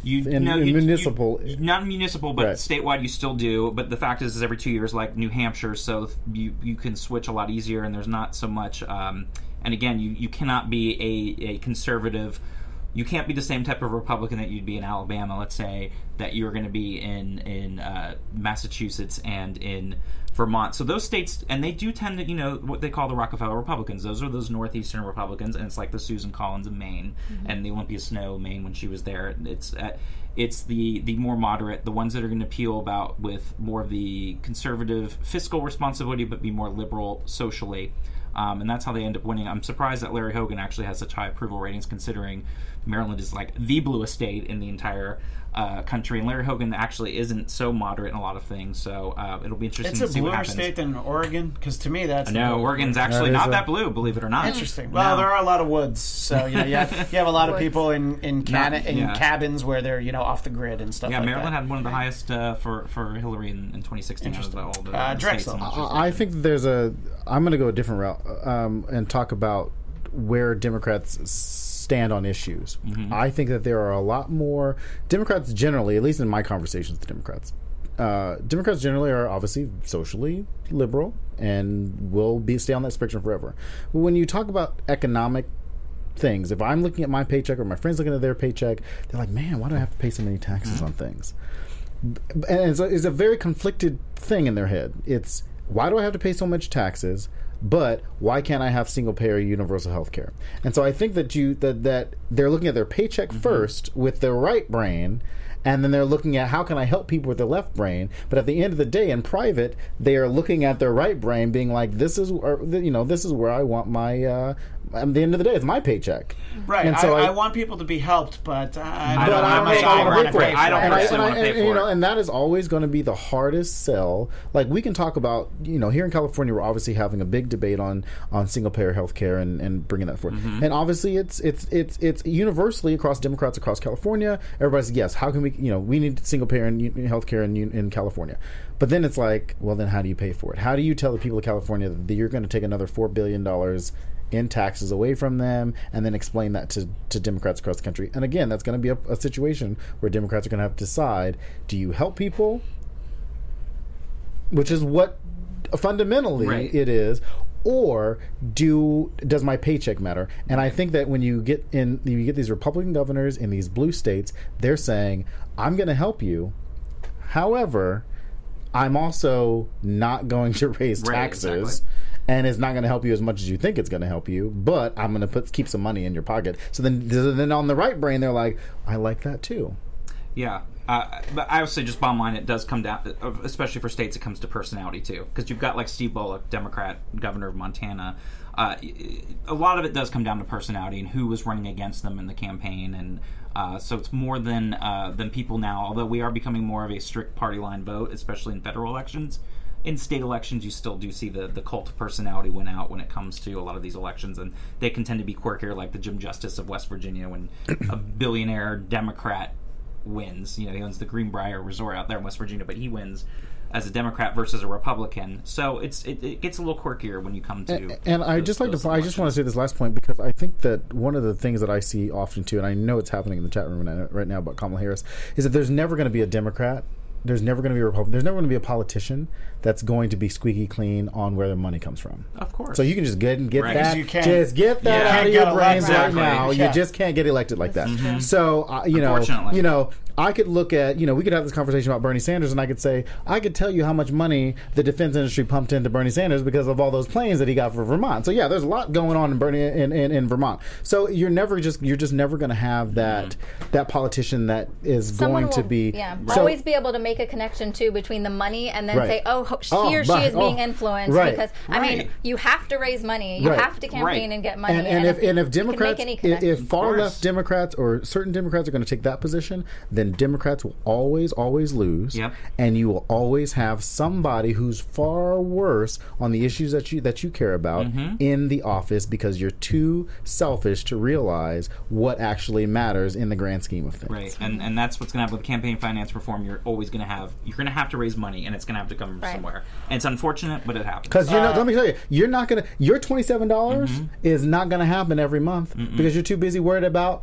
You in- no, in you- municipal- you- not municipal, but Right. statewide you still do. But the fact is, is every two years, like New Hampshire, so you you can switch a lot easier, and there's not so much. Um, and again, you you cannot be a a conservative. You can't be the same type of Republican that you'd be in Alabama, let's say, that you're going to be in in uh, Massachusetts and in Vermont. So those states, and they do tend to, you know, what they call the Rockefeller Republicans. Those are those northeastern Republicans, and it's like the Susan Collins of Maine and the Olympia Snowe of Maine when she was there. It's uh, it's the the more moderate, the ones that are going to appeal about with more of the conservative fiscal responsibility, but be more liberal socially. Um, and that's how they end up winning. I'm surprised that Larry Hogan actually has such high approval ratings, considering Maryland is like the bluest state in the entire uh, country, and Larry Hogan actually isn't so moderate in a lot of things. So uh, it'll be interesting It's to a see what bluer state than Oregon, because to me that's no, Oregon's actually That is not a- that blue, believe it or not. Interesting. Well, No. there are a lot of woods, so you know, you have, you have a lot of people in in, can- Not- in yeah. cabins where they're you know off the grid and stuff. Yeah, like Maryland that. had one of the highest uh, for for Hillary in, in 2016 out of all the Uh, states Drexel. I- I I think there's a. I'm going to go a different route um, and talk about where Democrats stand on issues. I think that there are a lot more Democrats generally, at least in my conversations with Democrats. Uh, Democrats generally are obviously socially liberal and will be stay on that spectrum forever. But when you talk about economic things, if I'm looking at my paycheck or my friends looking at their paycheck, they're like, "Man, why do I have to pay so many taxes on things?" and it's a, it's a very conflicted thing in their head. It's why do I have to pay so much taxes? But why can't I have single payer universal health care? And so I think that you that that they're looking at their paycheck first with their right brain, and then they're looking at how can I help people with their left brain. But at the end of the day, in private, they are looking at their right brain, being like, "This is or, you know this is where I want my." Uh, at the end of the day, it's my paycheck. Right. And so I, I- want people to be helped, but I, I don't, don't- I I'm don't not know sure if I I wanna pay for it. I don't and, personally wanna pay and, you know, it. and that is always going to be the hardest sell. Like we can talk about, you know, here in California, we're obviously having a big debate on on single payer healthcare and, and bringing that forward. Mm-hmm. And obviously, it's it's it's it's universally across Democrats across California. Everybody's yes, how can we, you know, we need single payer and un- healthcare in in California. But then it's like, well, then how do you pay for it? How do you tell the people of California that you're going to take another four billion dollars? In taxes away from them and then explain that to, to Democrats across the country. And again, that's going to be a, a situation where Democrats are going to have to decide do you help people, which is what fundamentally Right. it is, or do does my paycheck matter? And I think that when you get in, you get these Republican governors in these blue states, they're saying, "I'm going to help you." However, I'm also not going to raise Right, taxes. exactly. And it's not going to help you as much as you think it's going to help you, but I'm going to put keep some money in your pocket. So then, then on the right brain, they're like, "I like that too." Yeah, uh, but I would say just bottom line, it does come down, uh, especially for states, it comes to personality too, because you've got like Steve Bullock, Democrat governor of Montana. Uh, a lot of it does come down to personality and who was running against them in the campaign, and uh, so it's more than uh, than people now. Although we are becoming more of a strict party line vote, especially in federal elections. In state elections, you still do see the, the cult personality win out when it comes to a lot of these elections, and they can tend to be quirkier, like the Jim Justice of West Virginia, when a billionaire Democrat wins. You know, he owns the Greenbrier Resort out there in West Virginia, but he wins as a Democrat versus a Republican. So it's it, it gets a little quirkier when you come to. And I those- just like to, I just want to say this last point because I think that one of the things that I see often too, and I know it's happening in the chat room right- right now about Kamala Harris, is that there's never going to be a Democrat, there's never going to be a Republican, there's never going to be a politician that's going to be squeaky clean on where their money comes from. Of course. So you can just get and get Right. that. You can't- just get that Yeah. out of your get brains right Exactly. now. Yeah. You just can't get elected like that. So uh, you know, you know, I could look at you know we could have this conversation about Bernie Sanders, and I could say I could tell you how much money the defense industry pumped into Bernie Sanders because of all those planes that he got for Vermont. So yeah, there's a lot going on in Bernie in, in, in Vermont. So you're never just you're just never going to have that that politician that is Someone going to be yeah, so- always be able to make a connection too between the money and then Right. say, oh, ho- he Oh, or she right. is being Oh, influenced right. because I mean, you have to raise money, you Right. have to campaign Right. and get money, and, and, if, and if you can Democrats, if, connection. if far course. left Democrats or certain Democrats are going to take that position, then Democrats will always, always lose. Yep. And you will always have somebody who's far worse on the issues that you that you care about Mm-hmm. in the office because you're too selfish to realize what actually matters in the grand scheme of things. Right, and and that's what's going to happen with campaign finance reform. You're always going to have you're going to have to raise money, and it's going to have to come from Right. Somewhere. And it's unfortunate, but it happens. Because you're not. Let me tell you, you're not gonna. Your twenty seven dollars Mm-hmm. is not gonna happen every month because you're too busy worried about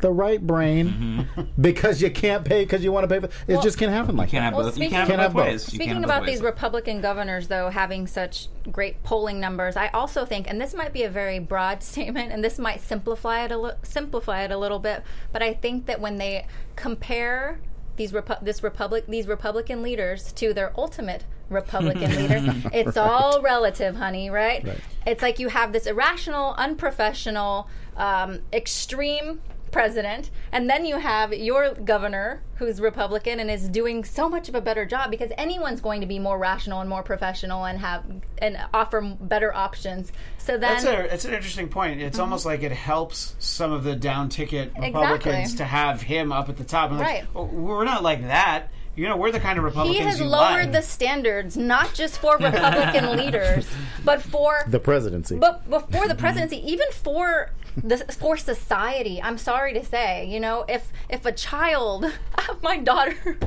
the right brain Mm-hmm. because you can't pay because you want to pay. For, it just can't happen like you can't that. have Well, both. You speaking- can't Can't have have both both. ways. Speaking about both these. Republican governors, though, having such great polling numbers, I also think, and this might be a very broad statement, and this might simplify it a li- simplify it a little bit, but I think that when they compare these Repu- this republic these Republican leaders to their ultimate Republican leader, it's all relative, honey, right? It's like you have this irrational, unprofessional, um, extreme president, and then you have your governor who's Republican and is doing so much of a better job because anyone's going to be more rational and more professional and have and offer better options. So then That's a it's an interesting point. It's mm-hmm. almost like it helps some of the down ticket Republicans Exactly. to have him up at the top. And like, Right. "Oh, we're not like that. You know, we're the kind of Republicans he has you lowered like. the standards not just for Republican leaders, but for the presidency. but before the presidency, even for the for society, I'm sorry to say, you know, if if a child, my daughter,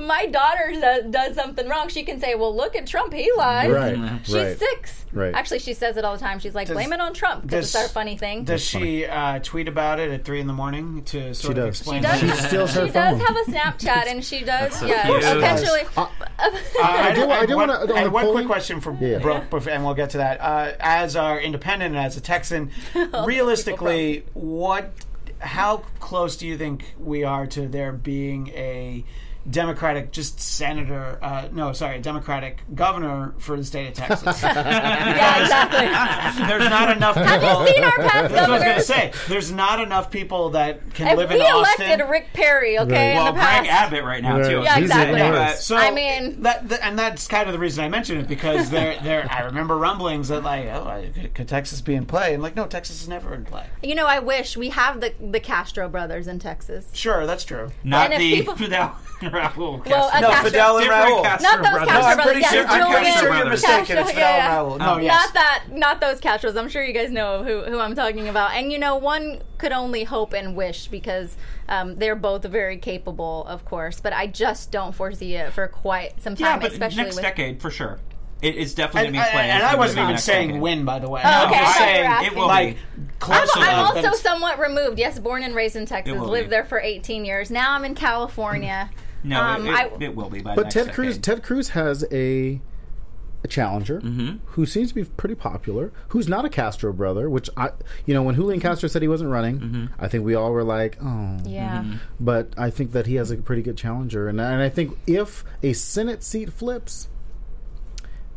my daughter does, does something wrong, she can say, "Well, look at Trump, he lied." right. She's right. six. Right. Actually, she says it all the time. She's like, Does- "Blame it on Trump," because does- it's our funny thing. Does she uh, tweet about it at three in the morning to sort She of does. explain? She does. She steals her she does have a Snapchat, and she does. so yeah, cute. potentially. Uh, I, do- I do wanna- on I the have one quick question for Yeah. Brooke, bef- and we'll get to that. Uh, as our independent and as a Texan, realistically, what, how close do you think we are to there being a Democratic, just senator? Uh, no, sorry, Democratic governor for the state of Texas. yeah, exactly. There's not enough people. Have you seen our past That's what I was going to say. There's not enough people that can If live we in Austin. We elected Rick Perry, okay, Right. in well, the past, Greg Abbott right now too. Yeah, exactly. the So I mean- that, th- and that's kind of the reason I mentioned it because there, there. I remember rumblings that like, oh, could, could Texas be in play? And like, no, Texas is never in play. You know, I wish we have the the Castro brothers in Texas. Sure, that's true. Not And if the people- Fidel Raul Well, Castro. No, Castro- Fidel and Different Raul. Castro Not those brothers. Castro No, I'm brothers. pretty yeah, sure. I'm Julian pretty sure you're mistaken. Castro, It's Fidel yeah, yeah. and Raul. No, yes. Not that, not those Castros. I'm sure you guys know who who I'm talking about. And you know, one could only hope and wish because um, they're both very capable, of course. But I just don't foresee it for quite some time. Yeah, time, but especially next with. decade for sure. It is definitely And, going to be playing. and It's I wasn't even saying decade. win, by the way. Oh, I'm okay, just I saying it will like, be close I'm, I'm also somewhat removed. Yes, born and raised in Texas, will lived be. there for 18 years. Now I'm in California. No, Um, it, I- it, it will be. By But next Ted Cruz. Ted Cruz has a a challenger mm-hmm. who seems to be pretty popular, who's not a Castro brother, which I, you know, when Julian Castro said he wasn't running, mm-hmm. I think we all were like, oh. Yeah. Mm-hmm. But I think that he has a pretty good challenger, and, and I think if a Senate seat flips,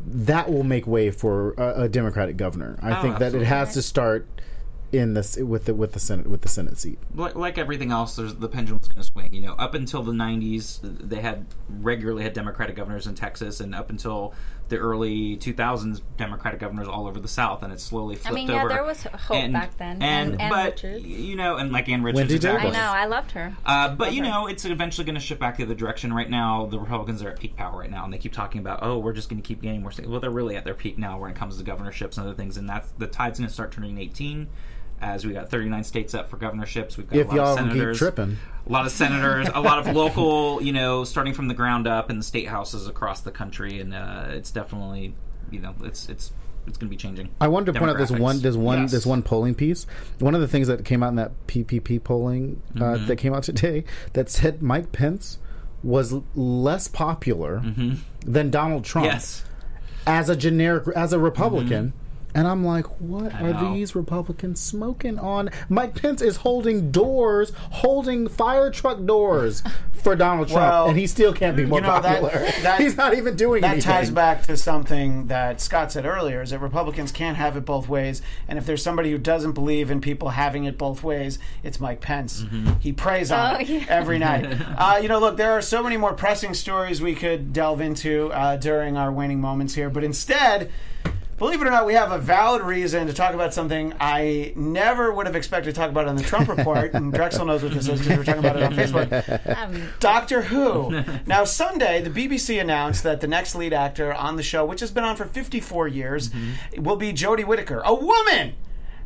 that will make way for a, a Democratic governor. I Oh, think that it has to start in this with the with the Senate with the Senate seat. like, like everything else, there's the pendulum's going to swing. You know, up until the '90s, they had regularly had Democratic governors in Texas, and up until the early 2000s, Democratic governors all over the South, and it slowly flipped mean, yeah, over. there was hope back then. and, And Ann but Richards. you know, and like Ann Richards, Wendy exactly. I know. I loved her. Uh, but you Love her. know, it's eventually going to shift back the other direction. Right now, the Republicans are at peak power right now, and they keep talking about, oh, we're just going to keep gaining more states. Well, they're really at their peak now when it comes to governorships and other things, and that's the tide's going to start turning 18. As we got 39 states up for governorships, we've got If a lot y'all of keep senators, tripping. a lot of senators, a lot of local, you know, starting from the ground up in the state houses across the country, and uh, it's definitely, you know, it's it's it's going to be changing. I wanted to point out this one, this one, Yes. this one polling piece. One of the things that came out in that PPP polling uh, Mm-hmm. that came out today that said Mike Pence was less popular than Donald Trump Mm-hmm. Yes. as a generic as a Republican. And I'm like, what Mm-hmm. I are know. these Republicans smoking on? Mike Pence is holding doors, holding fire truck doors for Donald Trump, Well, and he still can't be more you know, popular. that- He's not even doing That anything. ties back to something that Scott said earlier: is that Republicans can't have it both ways, and if there's somebody who doesn't believe in people having it both ways, it's Mike Pence. He preys on Oh, it yeah. every night. Uh, you know, look, there are so many more pressing stories we could delve into uh, during our waning moments here, but instead. Believe it or not, we have a valid reason to talk about something I never would have expected to talk about on the Trump report. And Drexel knows what this is because we're talking about it on Facebook. Um, Doctor Who. now, Sunday, the BBC announced that the next lead actor on the show, which has been on for 54 years, will be Jodie Whittaker, a woman.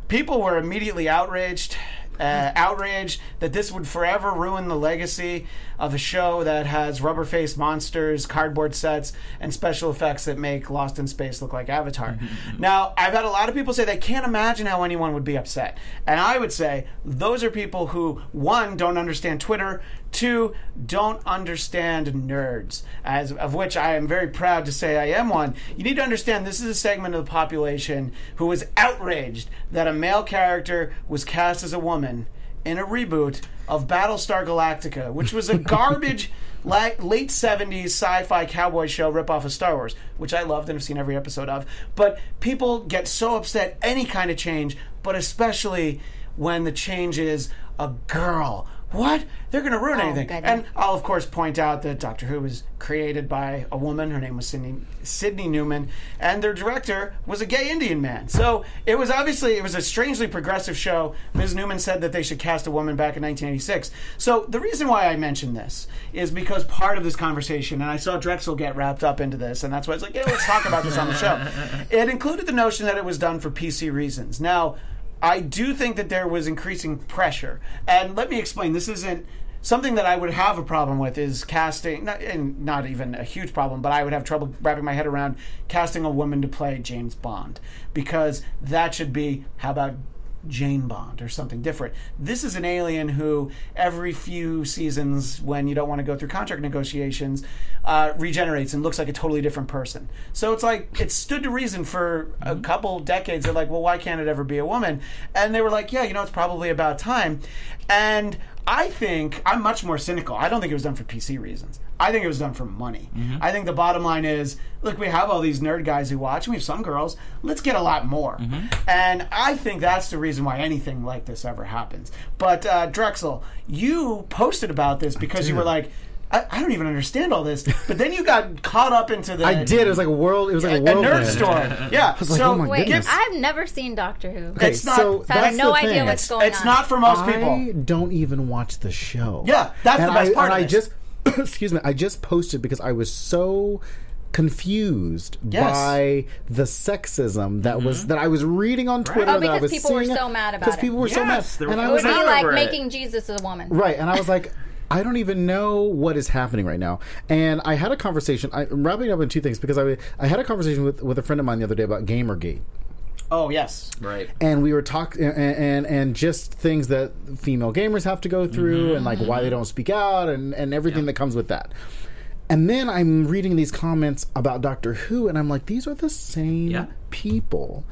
People were immediately outraged. Uh, outraged that this would forever ruin the legacy of a show that has rubber faced monsters, cardboard sets, and special effects that make Lost in Space look like Avatar. now, I've had a lot of people say they can't imagine how anyone would be upset. And I would say those are people who, one, don't understand Twitter, two, don't understand nerds, as of which I am very proud to say I am one. You need to understand this is a segment of the population who was outraged that a male character was cast as a woman in a reboot of Battlestar Galactica, which was a garbage late 70s sci-fi cowboy show ripoff of Star Wars, which I loved and have seen every episode of. But people get so upset any kind of change, but especially when the change is a girl. What? They're going to ruin Oh, anything. goodness. And I'll of course point out that Doctor Who was created by a woman. Her name was Sydney, Sydney Newman, and their director was a gay Indian man. So it was obviously it was a strangely progressive show. Ms. Newman said that they should cast a woman back in 1986. So the reason why I mentioned this is because part of this conversation, and I saw Drexel get wrapped up into this, and that's why I was like, yeah, let's talk about this on the show. It included the notion that it was done for PC reasons. Now. I do think that there was increasing pressure. And let me explain this isn't something that I would have a problem with is casting, not, and not even a huge problem, but I would have trouble wrapping my head around casting a woman to play James Bond because that should be, how about Jane Bond or something different. This is an alien who, every few seasons, when you don't want to go through contract negotiations, uh, regenerates and looks like a totally different person. So it's like, it stood to reason for a couple decades. They're like, well, why can't it ever be a woman? And they were like, yeah, you know, it's probably about time. And I think I'm much more cynical. I don't think it was done for PC reasons. I think it was done for money. I think the bottom line is look, we have all these nerd guys who watch, and we have some girls. Let's get a lot more. And I think that's the reason why anything like this ever happens. But uh, Drexel, you posted about this because you were like, I, I don't even understand all this. But then you got caught up into the. I did. It was like a world. It was like a, a whirlwind. nerd store. Yeah. was like, so oh my wait, goodness. I've never seen Doctor Who. Okay, It's not- so So I have no idea thing. what's going it's on. not for most I people. I don't even watch the show. Yeah, that's and the best I, part And of I this. just, excuse me, I just posted because I was so confused Yes. by the sexism that was mm-hmm. that I was reading on Twitter. Oh, that I because was people were so mad about because people were so mad, Yes, and I was would Not be like, like making Jesus a woman. Right, and I was like, I don't even know what is happening right now. And I had a conversation. I'm wrapping up in two things because I I had a conversation with with a friend of mine the other day about GamerGate. Oh yes. Right. and we were talking and, and and just things that female gamers have to go through and like why they mm-hmm. don't speak out and and everything that comes with that And then I'm reading these comments about Doctor Who, and I'm like, these are the same Yeah. people.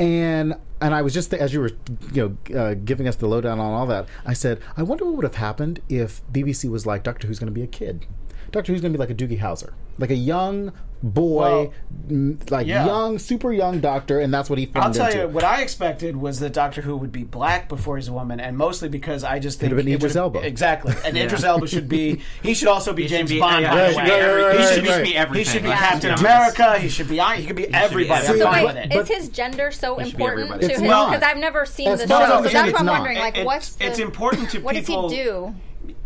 And and I was just as you were, you know, uh, giving us the lowdown on all that. I said, I wonder what would have happened if BBC was like Doctor Who's going to be a kid. Doctor Who's going to be like a Doogie Howser, like a young boy, Well, like yeah. young, super young Doctor, and that's what he. I'll tell into. you what I expected was that Doctor Who would be black before he's a woman, and mostly because I just think have been it Idris would've- Elba. Exactly, and Idris Elba should be. He should also be He James be- Bond. yeah, by he the should be every- Right, he should right. be He should be Captain America. He should be. He could be everybody. everything. So wait, with it. is his gender so should important everybody. to It's his? Because I've never seen As the show, so that's concerned, why I'm wondering. Like, It- what's it's important to people? what does he do?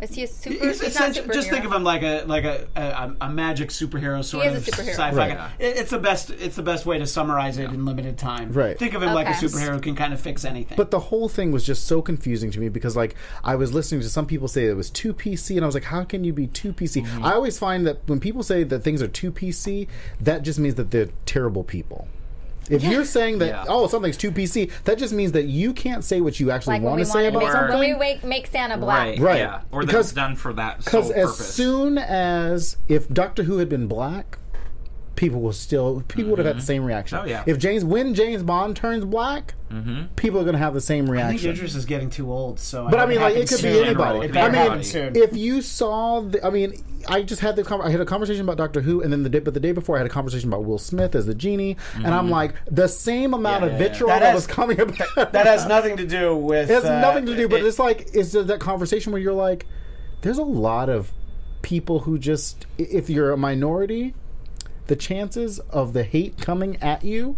Is he a super? He's He's, not a just think of him like a like a a, a magic superhero sort is of a superhero. sci-fi Right. guy. It- It's the best. It's the best way to summarize it in limited time. Right. Think of him like a superhero who can kind of fix anything. But the whole thing was just so confusing to me because, like, I was listening to some people say it was too PC, and I was like, how can you be too PC? Mm-hmm. I always find that when people say that things are too PC, that just means that they're terrible people. If you're saying that, Yeah. oh, something's too PC, that just means that you can't say what you actually like want to say want to about make, something. when we make, make Santa black. Right, Right. yeah. Or that Because- it's done for that Because as soon as if Doctor Who had been black, people will still people would have had the mm-hmm. same reaction. Oh, yeah. If James when James Bond turns black, mm-hmm. people are going to have the same reaction. I think reaction. Idris is getting too old. So, But I hope mean, like, it happens could be anybody. I mean, soon. if you saw, the, I mean, I just had the con- I had a conversation about Doctor Who, and then the day, but the day before I had a conversation about Will Smith as the genie, and I'm mm-hmm. like, the same amount Yeah, of yeah, yeah. vitriol That that, has- was coming about. that has nothing to do with. It has uh, nothing to do, but it- it's like it's just that conversation where you're like, there's a lot of people who just, if you're a minority, the chances of the hate coming at you,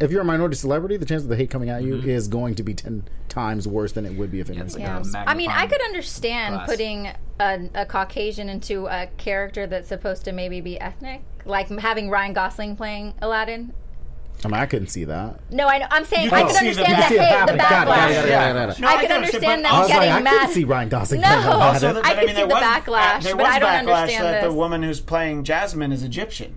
if you're a minority celebrity, the chance of the hate coming at you Mm-hmm. is going to be ten times worse than it would be if it was a Yeah. guy. I mean, I could understand glass. putting a, a Caucasian into a character that's supposed to maybe be ethnic, like having Ryan Gosling playing Aladdin. I mean, I couldn't see that. No, I know, I'm saying You I can could see the- understand you the hate, the happen. Got it, got it, got backlash. it, Yeah. got it. No, I can could understand them I was getting like, I mad. couldn't see Ryan Gosling No. playing Aladdin. Also, that, I I could mean, see there the was, backlash, there but was I don't backlash understand that the woman who's playing Jasmine is Egyptian.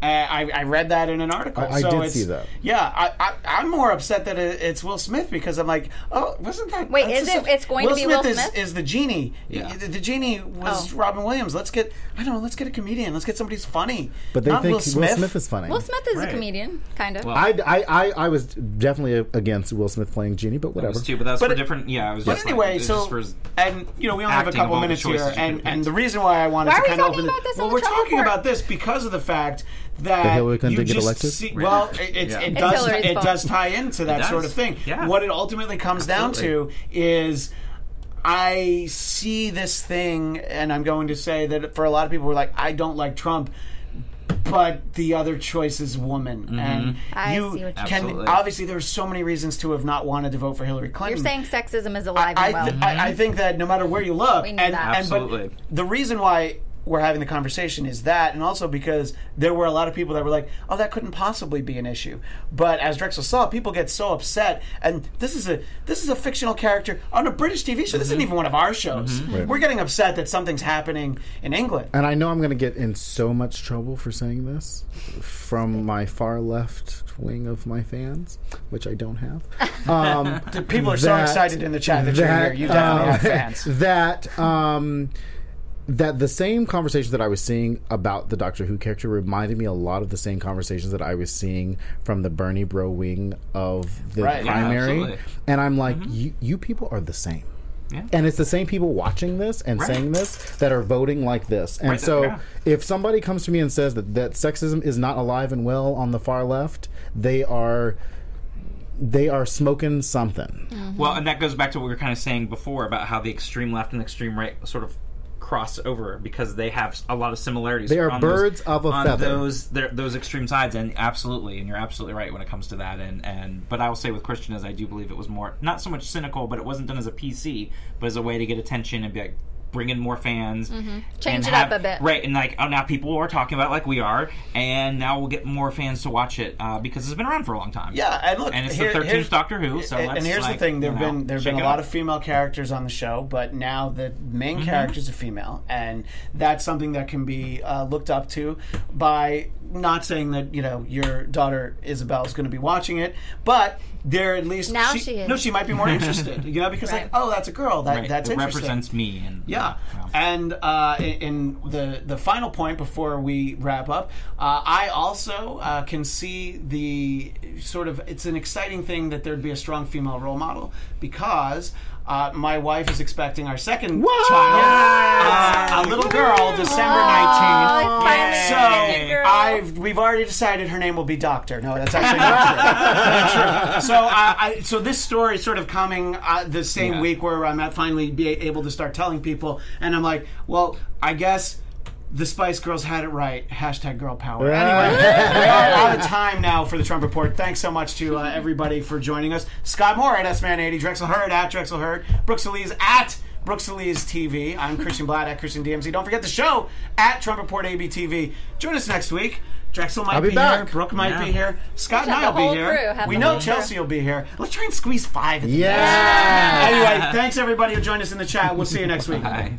Uh, I, I read that in an article. I- I so did it's, see that. Yeah, I, I, I'm more upset that it, it's Will Smith because I'm like, oh, wasn't that? Wait, is just- it- it's going to Will be Smith Will Smith? is the genie. Yeah. The, the genie was Oh. Robin Williams. Let's get, I don't know, let's get a comedian. Let's get somebody who's funny. But they Not think Will Smith. is funny. Will Smith is Right. a comedian, kind of. Well, I, I, I, I was definitely against Will Smith playing Genie, but That whatever. was too, but that's But for it- different. Yeah, I was But just anyway, like, so just for and you know we only have a couple of all the minutes here, and and the reason why I wanted to kind of open about this on well, we're talking about this because of the fact that Hillary Clinton you didn't get just elected? See, Right. well, it, it's, Yeah. it does it fault. does tie into that sort of thing. Yeah. What it ultimately comes down to is. I see this thing, and I'm going to say that for a lot of people, who are like, I don't like Trump, but the other choice is woman, mm-hmm. and I you see what can. Absolutely. obviously there's so many reasons to have not wanted to vote for Hillary Clinton. You're saying sexism is alive I, and well. th- I, I mm-hmm. think that no matter where you look, We and, that. and but Absolutely. the reason why we're having the conversation is that, and also because there were a lot of people that were like, "Oh, that couldn't possibly be an issue." But as Drexel saw, people get so upset, and this is a this is a fictional character on a British TV show. This isn't even one of our shows. We're getting upset that something's happening in England. And I know I'm going to get in so much trouble for saying this from my far left wing of my fans, which I don't have. Um, People are so excited in the chat that, you're here. You definitely um, have fans. That um, that the same conversation that I was seeing about the Doctor Who character reminded me a lot of the same conversations that I was seeing from the Bernie Bro wing of the Right. Primary, absolutely. and I'm like, mm-hmm. you you people are the same. Yeah. And it's the same people watching this and Right. saying this that are voting like this. And Right, so yeah. if somebody comes to me and says that, that sexism is not alive and well on the far left, they are they are smoking something. Well, and that goes back to what we were kind of saying before about how the extreme left and extreme right sort of cross over because they have a lot of similarities. They are on birds those, of a on feather. Those those extreme sides, and absolutely, and you're absolutely right when it comes to that. And and but I will say with Christian, as I do believe it was more not so much cynical, but it wasn't done as a PC, but as a way to get attention and be like. Bring in more fans, Mm-hmm. Change and it up a bit. right? And like, oh, now people are talking about it like we are, and now we'll get more fans to watch it uh, because it's been around for a long time. Yeah, and look, and it's here- the here's- thirteenth Doctor Who. So and, and here's like, the thing: there've you know, been there've been a lot of female characters on the show, but now the main Mm-hmm. character is a female, and that's something that can be uh, looked up to by not saying that you know your daughter Isabel is going to be watching it, but they're at least Now she is. No, she might be more interested, you know, because like, oh, that's a girl, that Right, that's it interesting. represents me and Yeah, And uh, in, in the the final point before we wrap up, uh, I also uh, can see the sort of it's an exciting thing that there'd be a strong female role model because. Uh, my wife is expecting our second child, uh, a little girl, December nineteenth. Oh, So getting a girl. I've we've already decided her name will be Doctor. No, that's actually not true. Not true. So uh, I, so this story is sort of coming uh, the same Yeah. week where I'm at finally be able to start telling people, and I'm like, well, I guess. The Spice Girls had it right. Hashtag girl power. Anyway, we are out of time now for the Trump Report. Thanks so much to uh, everybody for joining us. Scott Moore at SMan80, Drexel Heard at Drexel Heard, Brooke Soliz at Brooke Soliz TV. I'm Christian Bladt at Christian DMZ. Don't forget the show at Trump Report ABTV. Join us next week. Drexel might I'll be here. back. Brooke might Yeah. be here. Scott and I will be here. we know Chelsea crew. will be here. Let's try and squeeze five. at the. Yeah. Anyway, thanks everybody who joined us in the chat. We'll see you next week. Bye.